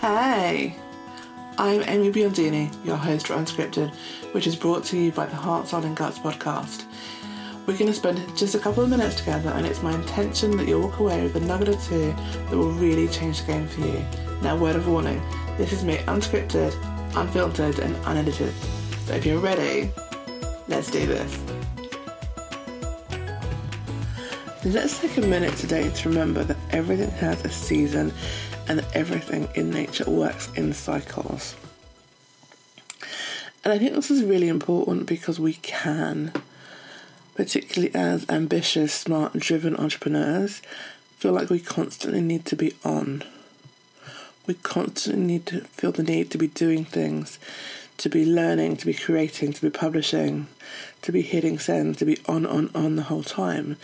Hey, I'm Amy Biondini, your host for Unscripted, which is brought to you by the Heart, Soul and Guts podcast. We're going to spend just a couple of minutes together, and it's my intention that you'll walk away with a nugget or two that will really change the game for you. Now, word of warning this is me unscripted, unfiltered, and unedited. So if you're ready, let's do this. Let's take a minute today to remember that everything has a season and everything in nature works in cycles. And I think this is really important because we can, particularly as ambitious, smart, driven entrepreneurs, feel like we constantly need to be on. We constantly need to feel the need to be doing things, to be learning, to be creating, to be publishing, to be hitting send, to be on, on, on the whole time.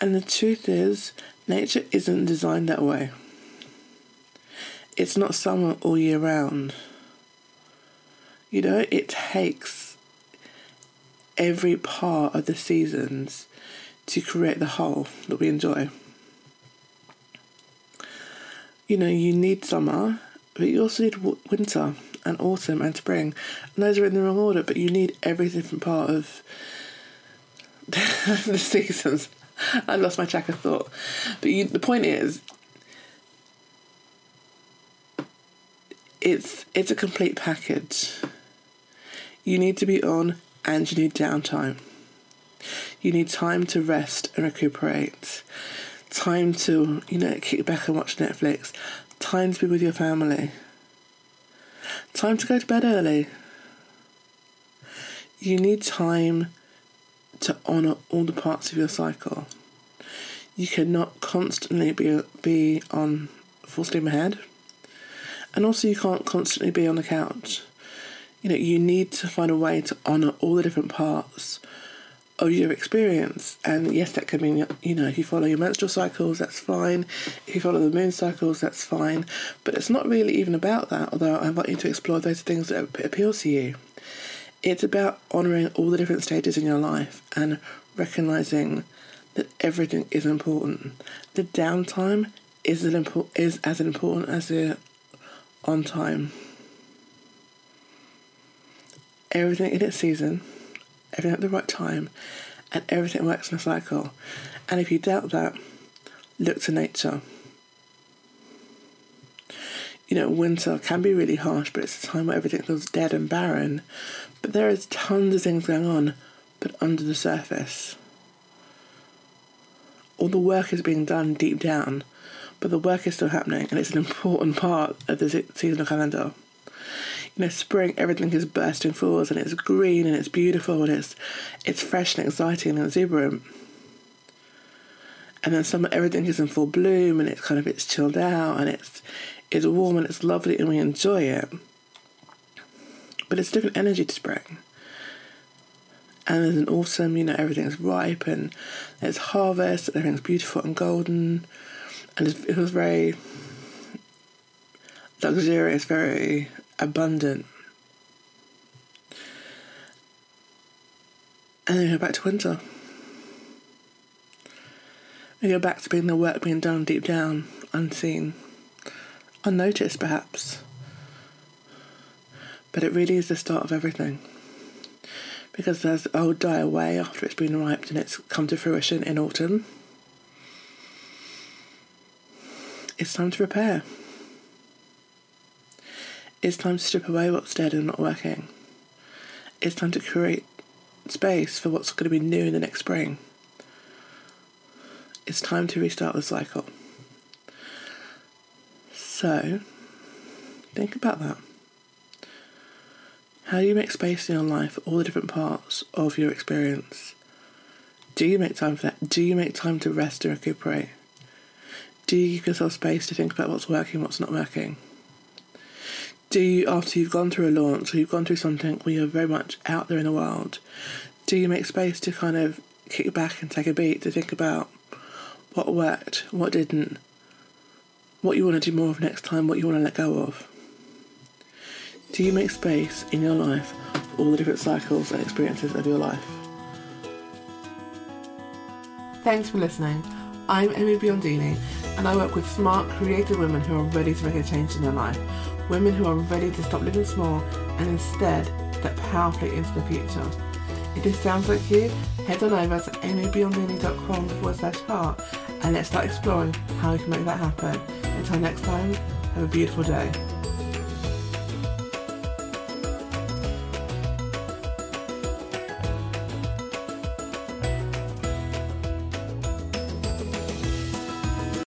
And the truth is, nature isn't designed that way. It's not summer all year round. You know, it takes every part of the seasons to create the whole that we enjoy. You know, you need summer, but you also need w- winter and autumn and spring. And those are in the wrong order, but you need every different part of the seasons. I lost my track of thought. But you, the point is, it's it's a complete package. You need to be on and you need downtime. You need time to rest and recuperate. Time to, you know, kick back and watch Netflix. Time to be with your family. Time to go to bed early. You need time to honour all the parts of your cycle. You cannot constantly be be on full steam ahead and also, you can't constantly be on the couch. You know, you need to find a way to honour all the different parts of your experience. And yes, that could mean, you know, if you follow your menstrual cycles, that's fine. If you follow the moon cycles, that's fine. But it's not really even about that, although I invite you to explore those things that appeal to you. It's about honouring all the different stages in your life and recognising that everything is important. The downtime is, is as important as the on time. Everything in its season, everything at the right time, and everything works in a cycle. And if you doubt that, look to nature. You know, winter can be really harsh, but it's a time where everything feels dead and barren. But there is tons of things going on, but under the surface. All the work is being done deep down but the work is still happening and it's an important part of the seasonal calendar. You know, spring, everything is bursting forwards and it's green and it's beautiful and it's it's fresh and exciting and exuberant. And then summer, everything is in full bloom and it's kind of it's chilled out and it's it's warm and it's lovely and we enjoy it. But it's different energy to spring. And there's an autumn, you know, everything's ripe and it's harvest, everything's beautiful and golden and it was very luxurious, very abundant. And then we go back to winter. We go back to being the work being done deep down, unseen, unnoticed perhaps. But it really is the start of everything. Because there's old die away after it's been ripe and it's come to fruition in autumn. It's time to repair. It's time to strip away what's dead and not working. It's time to create space for what's going to be new in the next spring. It's time to restart the cycle. So, think about that. How do you make space in your life for all the different parts of your experience? Do you make time for that? Do you make time to rest and recuperate? Do you give yourself space to think about what's working, what's not working? Do you, after you've gone through a launch or you've gone through something where you're very much out there in the world, do you make space to kind of kick back and take a beat to think about what worked, what didn't, what you want to do more of next time, what you want to let go of? Do you make space in your life for all the different cycles and experiences of your life? Thanks for listening. I'm Amy Biondini, and I work with smart, creative women who are ready to make a change in their life. Women who are ready to stop living small and instead step powerfully into the future. If this sounds like you, head on over to amybiondini.com forward slash heart and let's start exploring how we can make that happen. Until next time, have a beautiful day.